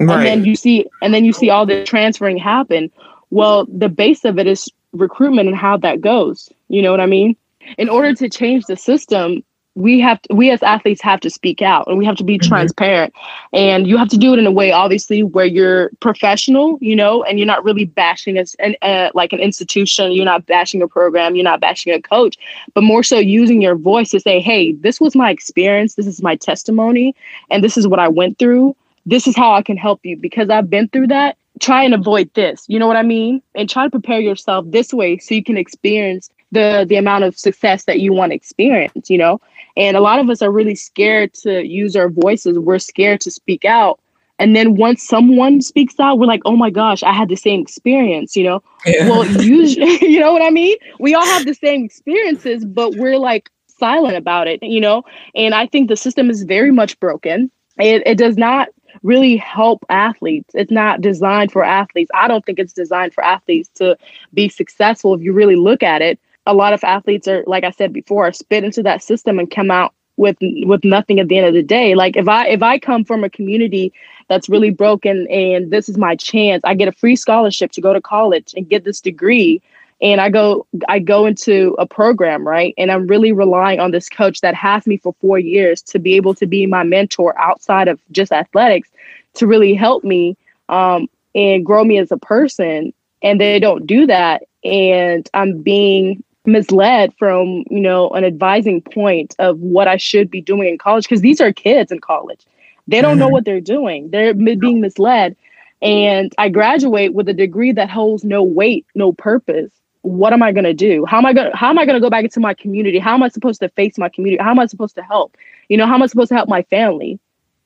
Right. And then you see and then you see all the transferring happen well, the base of it is recruitment and how that goes. You know what I mean? In order to change the system, we have to, we as athletes have to speak out and we have to be mm-hmm. transparent and you have to do it in a way obviously where you're professional you know and you're not really bashing us and uh, like an institution you're not bashing a program you're not bashing a coach but more so using your voice to say hey this was my experience this is my testimony and this is what i went through this is how i can help you because i've been through that try and avoid this you know what i mean and try to prepare yourself this way so you can experience the the amount of success that you want to experience you know and a lot of us are really scared to use our voices. We're scared to speak out. And then once someone speaks out, we're like, oh my gosh, I had the same experience, you know? Yeah. Well, usually, you know what I mean? We all have the same experiences, but we're like silent about it, you know? And I think the system is very much broken. It, it does not really help athletes. It's not designed for athletes. I don't think it's designed for athletes to be successful if you really look at it a lot of athletes are like I said before, spit into that system and come out with with nothing at the end of the day. Like if I if I come from a community that's really broken and this is my chance, I get a free scholarship to go to college and get this degree and I go I go into a program, right? And I'm really relying on this coach that has me for 4 years to be able to be my mentor outside of just athletics to really help me um, and grow me as a person. And they don't do that. And I'm being misled from you know an advising point of what i should be doing in college because these are kids in college. They don't mm-hmm. know what they're doing. They're being misled. And i graduate with a degree that holds no weight no purpose what am i going to do? How am i going to how am i going to go back into my community? How am i supposed to face my community? How am i supposed to help? You know how am i supposed to help my family?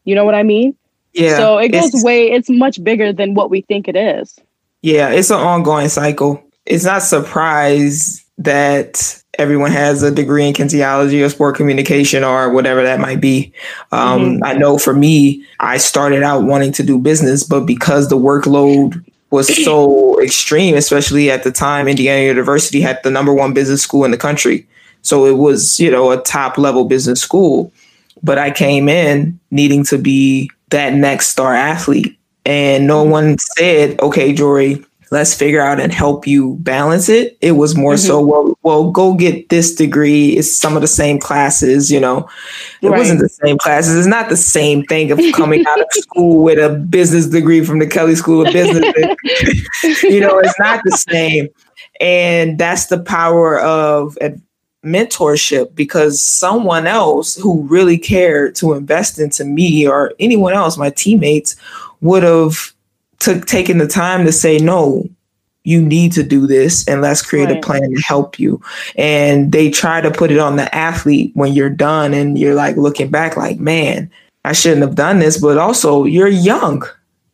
You know what i mean? Yeah so it goes way it's much bigger than what we think it is. Yeah it's an ongoing cycle. It's not surprise that everyone has a degree in kinesiology or sport communication or whatever that might be. Um, mm-hmm. I know for me, I started out wanting to do business, but because the workload was so extreme, especially at the time, Indiana University had the number one business school in the country. So it was, you know, a top level business school. But I came in needing to be that next star athlete. And no mm-hmm. one said, okay, Jory, let's figure out and help you balance it. It was more mm-hmm. so, well, well, go get this degree. It's some of the same classes, you know. It right. wasn't the same classes. It's not the same thing of coming out of school with a business degree from the Kelley School of Business. you know, it's not the same. And that's the power of mentorship because someone else who really cared to invest into me or anyone else, my teammates, would have took taking the time to say no you need to do this and let's create right. a plan to help you and they try to put it on the athlete when you're done and you're like looking back like man i shouldn't have done this but also you're young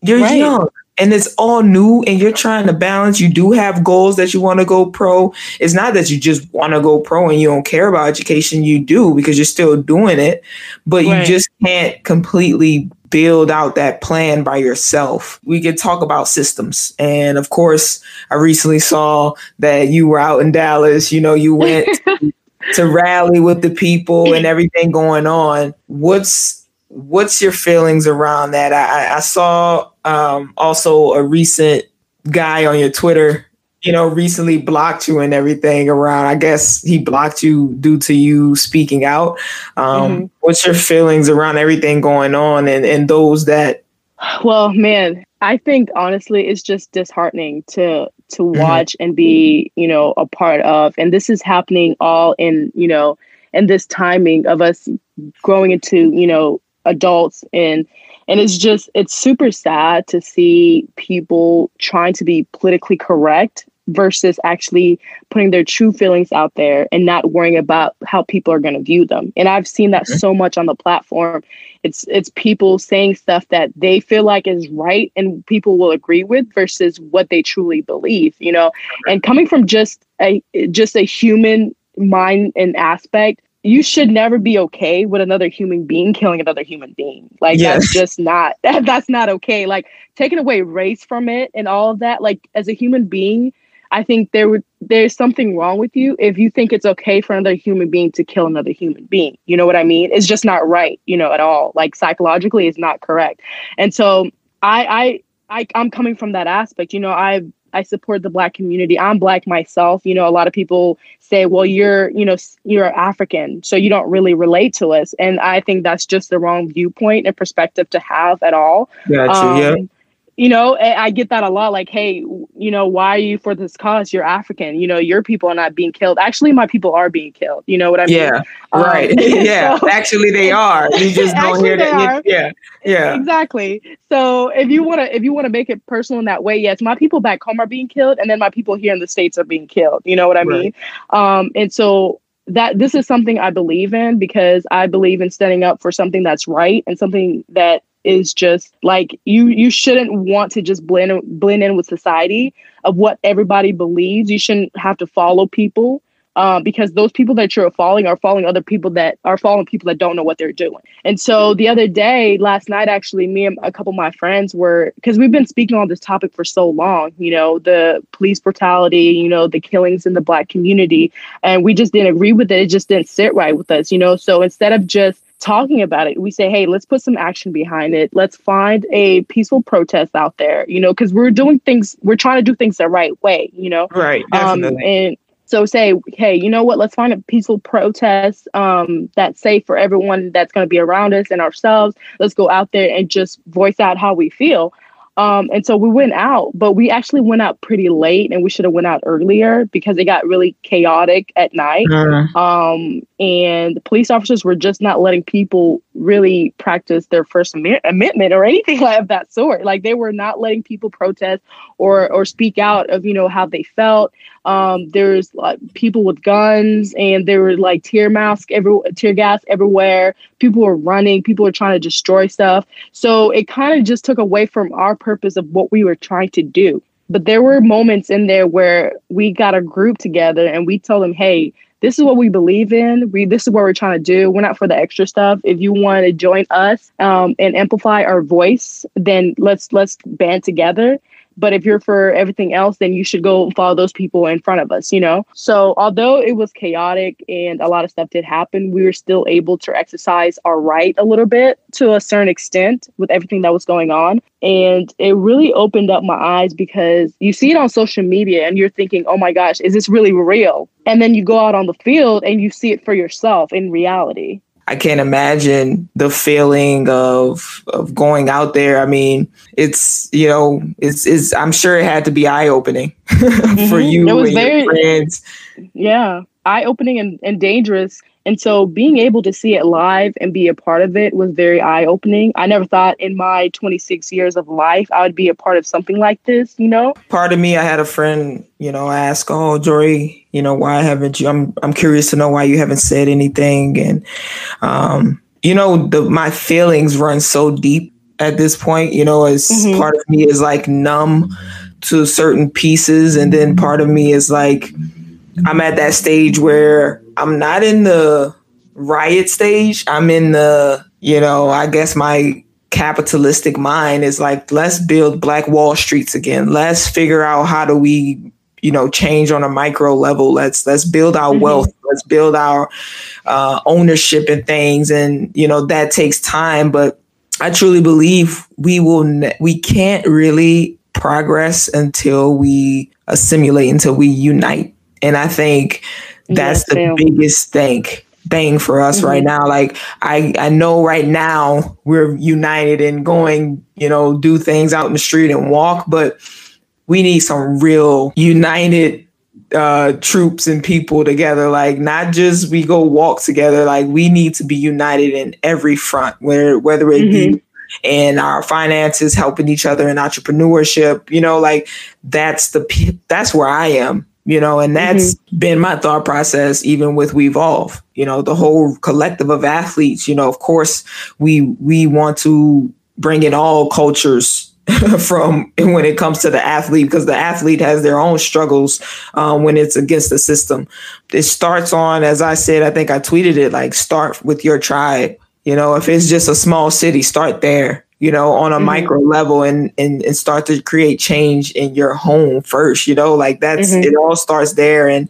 you're right. young and it's all new and you're trying to balance you do have goals that you want to go pro it's not that you just want to go pro and you don't care about education you do because you're still doing it but right. you just can't completely build out that plan by yourself. We could talk about systems. And of course, I recently saw that you were out in Dallas, you know, you went to rally with the people and everything going on. What's what's your feelings around that? I, I saw um, also a recent guy on your Twitter you know, recently blocked you and everything around. I guess he blocked you due to you speaking out. Um, mm-hmm. What's your feelings around everything going on and, and those that? Well, man, I think honestly, it's just disheartening to to mm-hmm. watch mm-hmm. and be, you know, a part of. And this is happening all in, you know, in this timing of us growing into, you know, adults and and it's just it's super sad to see people trying to be politically correct versus actually putting their true feelings out there and not worrying about how people are going to view them. And I've seen that so much on the platform. It's it's people saying stuff that they feel like is right and people will agree with versus what they truly believe, you know. And coming from just a just a human mind and aspect, you should never be okay with another human being killing another human being. Like yes. that's just not that, that's not okay. Like taking away race from it and all of that. Like as a human being, I think there would there's something wrong with you if you think it's okay for another human being to kill another human being. You know what I mean? It's just not right, you know, at all. Like psychologically it's not correct. And so I I I, I'm coming from that aspect. You know, I've I support the black community. I'm black myself. You know, a lot of people say, well, you're, you know, you're African, so you don't really relate to us. And I think that's just the wrong viewpoint and perspective to have at all. Gotcha, um, yeah you know i get that a lot like hey you know why are you for this cause? You're african you know your people are not being killed. Actually my people are being killed you know what i mean? Yeah um, right. yeah so, actually they are. You just don't hear that yeah yeah. Exactly. So if you want to if you want to make it personal in that way yes my people back home are being killed and then my people here in the states are being killed you know what i mean? Right. um and so that this is something I believe in because I believe in standing up for something that's right and something that is just like you you shouldn't want to just blend blend in with society of what everybody believes. You shouldn't have to follow people uh, because those people that you're following are following other people that are following people that don't know what they're doing. And so the other day, last night, actually, me and a couple of my friends were because we've been speaking on this topic for so long. You know, the police brutality, you know, the killings in the black community, and we just didn't agree with it. It just didn't sit right with us. You know, so instead of just talking about it. We say, hey, let's put some action behind it. Let's find a peaceful protest out there, you know, because we're doing things, we're trying to do things the right way, you know? Right. Um, and so say, hey, you know what? Let's find a peaceful protest um, that's safe for everyone that's going to be around us and ourselves. Let's go out there and just voice out how we feel. Um, and so we went out, but we actually went out pretty late, and we should have went out earlier because it got really chaotic at night. Uh-huh. Um, and the police officers were just not letting people really practice their First Amendment or anything of that sort. Like they were not letting people protest or or speak out of you know how they felt. Um, there's like people with guns, and there were like tear mask, every tear gas everywhere. People were running. People were trying to destroy stuff. So it kind of just took away from our purpose of what we were trying to do. But there were moments in there where we got a group together and we told them, "Hey, this is what we believe in. We this is what we're trying to do. We're not for the extra stuff. If you want to join us um, and amplify our voice, then let's let's band together but if you're for everything else, then you should go follow those people in front of us, you know? So although it was chaotic and a lot of stuff did happen, we were still able to exercise our right a little bit to a certain extent with everything that was going on. And it really opened up my eyes because you see it on social media and you're thinking, oh my gosh, is this really real? And then you go out on the field and you see it for yourself in reality. I can't imagine the feeling of of going out there. I mean, it's you know, it's it's. I'm sure it had to be eye opening mm-hmm. for you it was and very, your friends. Yeah, eye opening and, and dangerous and so being able to see it live and be a part of it was very eye opening. I never thought in my 26 years of life I would be a part of something like this, you know? Part of me, I had a friend, you know, ask, Oh, Jory, you know, why haven't you? I'm, I'm curious to know why you haven't said anything. And, um, you know, the, my feelings run so deep at this point, you know, as mm-hmm. part of me is like numb to certain pieces. And then part of me is like, I'm at that stage where I'm not in the riot stage. I'm in the, you know, I guess my capitalistic mind is like, let's build Black Wall Streets again. Let's figure out how do we, you know, change on a micro level. Let's let's build our mm-hmm. wealth. Let's build our uh, ownership and things. And you know that takes time, but I truly believe we will. Ne- we can't really progress until we assimilate, until we unite. And I think that's yes, the biggest thing thing for us mm-hmm. right now. Like I I know right now we're united and going, you know, do things out in the street and walk, but we need some real united uh troops and people together like not just we go walk together like we need to be united in every front where whether it mm-hmm. be in our finances helping each other in entrepreneurship you know like that's the that's where i am you know, and that's mm-hmm. been my thought process even with We Evolve, you know, the whole collective of athletes, you know, of course we we want to bring in all cultures from when it comes to the athlete because the athlete has their own struggles um, when it's against the system. It starts on, as I said, I think I tweeted it like start with your tribe. You know, if it's just a small city, start there you know, on a mm-hmm. micro level and, and and start to create change in your home first, you know, like that's mm-hmm. it all starts there. And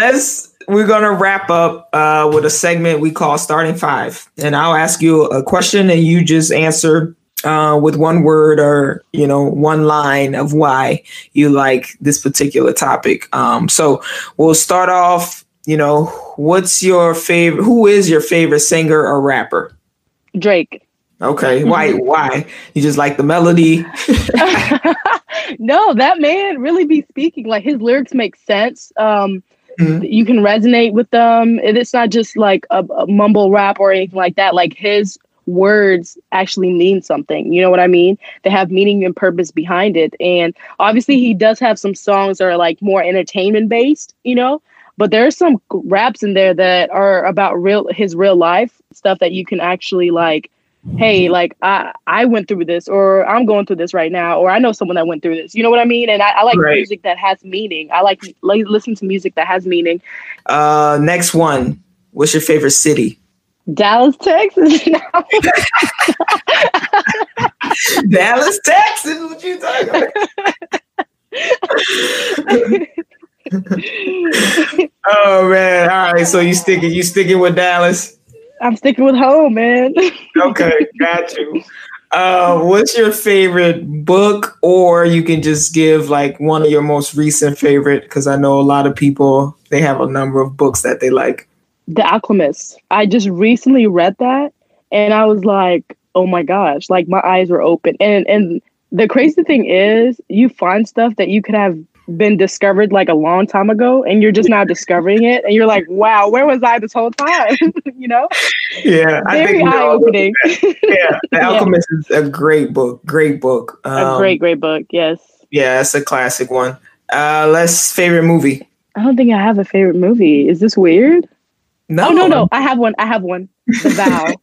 let's we're gonna wrap up uh, with a segment we call starting five. And I'll ask you a question and you just answer uh, with one word or you know one line of why you like this particular topic. Um, so we'll start off. You know, what's your favorite? Who is your favorite singer or rapper? Drake. Okay, why? Mm-hmm. Why? You just like the melody? no, that man really be speaking. Like his lyrics make sense. Um, mm-hmm. You can resonate with them. It's not just like a, a mumble rap or anything like that. Like his words actually mean something. You know what I mean? They have meaning and purpose behind it. And obviously, he does have some songs that are like more entertainment based, you know, but there are some raps in there that are about real his real life stuff that you can actually like hey like i i went through this or i'm going through this right now or i know someone that went through this you know what i mean and i, I like right. music that has meaning i like, like listen to music that has meaning uh next one what's your favorite city Dallas, Texas. Dallas, Texas. What you talking about? oh man! All right, so you sticking you sticking with Dallas? I'm sticking with home, man. okay, got you. Uh, what's your favorite book, or you can just give like one of your most recent favorite? Because I know a lot of people they have a number of books that they like. The Alchemist. I just recently read that and I was like, oh my gosh, like my eyes were open. And and the crazy thing is you find stuff that you could have been discovered like a long time ago and you're just now discovering it and you're like, wow, where was I this whole time? you know? Yeah. Very eye opening. yeah. The Alchemist yeah. is a great book. Great book. Um, a great, great book, yes. Yeah, it's a classic one. Uh let's favorite movie. I don't think I have a favorite movie. Is this weird? No, oh, no, no. I have one. I have one. The Vow.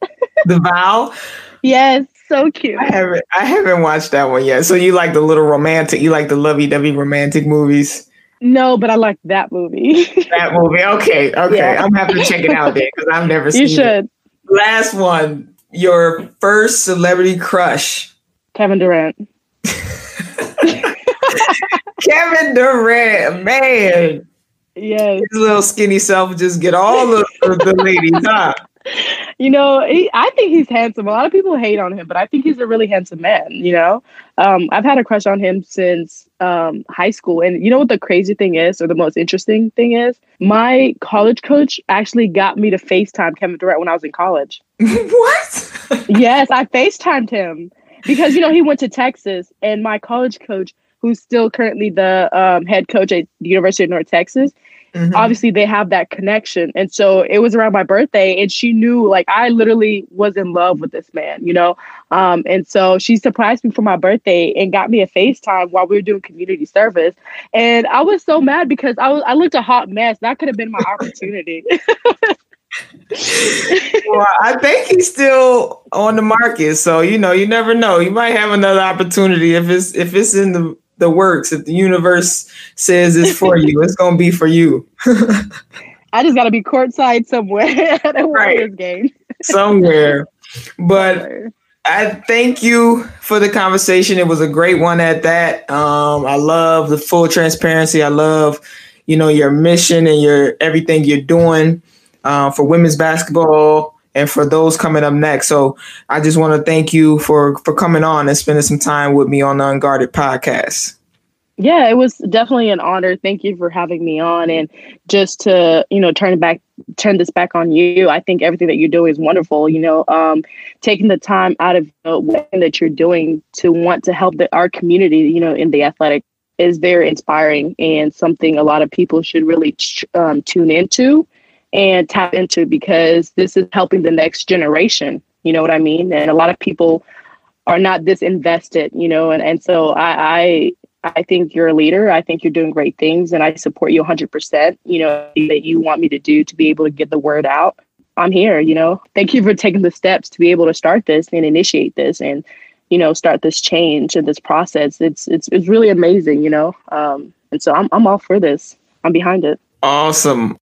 the Vow. Yes, so cute. I haven't. I haven't watched that one yet. So you like the little romantic? You like the lovey-dovey romantic movies? No, but I like that movie. that movie. Okay, okay. Yeah. I'm gonna check it out then because I've never seen. It. You should. It. Last one. Your first celebrity crush. Kevin Durant. Kevin Durant, man. Yes. His little skinny self just get all the, the ladies, huh? You know, he, I think he's handsome. A lot of people hate on him, but I think he's a really handsome man. You know, um, I've had a crush on him since um, high school. And you know what the crazy thing is, or the most interesting thing is? My college coach actually got me to FaceTime Kevin Durant when I was in college. what? yes, I FaceTimed him because, you know, he went to Texas, and my college coach, who's still currently the um, head coach at the University of North Texas, Mm-hmm. Obviously, they have that connection. And so it was around my birthday, and she knew, like, I literally was in love with this man, you know? Um, and so she surprised me for my birthday and got me a FaceTime while we were doing community service. And I was so mad because I was I looked a hot mess. That could have been my opportunity. well, I think he's still on the market, so you know, you never know. You might have another opportunity if it's if it's in the the works. If the universe says it's for you, it's gonna be for you. I just gotta be courtside somewhere at a Warriors game. somewhere. But. I thank you for the conversation. It was a great one at that. Um, I love the full transparency. I love, you know, your mission and your everything you're doing uh, for women's basketball and for those coming up next. So I just want to thank you for for coming on and spending some time with me on the Unguarded podcast. Yeah, it was definitely an honor. Thank you for having me on and just to, you know, turn back turn this back on you. I think everything that you're doing is wonderful, you know, um, taking the time out of the way that you're doing to want to help the, our community, you know, in the athletic is very inspiring and something a lot of people should really um, tune into and tap into because this is helping the next generation. You know what I mean? And a lot of people are not this invested, you know, and, and so I, I I think you're a leader. I think you're doing great things and I support you 100%, you know, that you want me to do to be able to get the word out. I'm here, you know. Thank you for taking the steps to be able to start this and initiate this and you know, start this change and this process. It's it's it's really amazing, you know. Um and so I'm I'm all for this. I'm behind it. Awesome.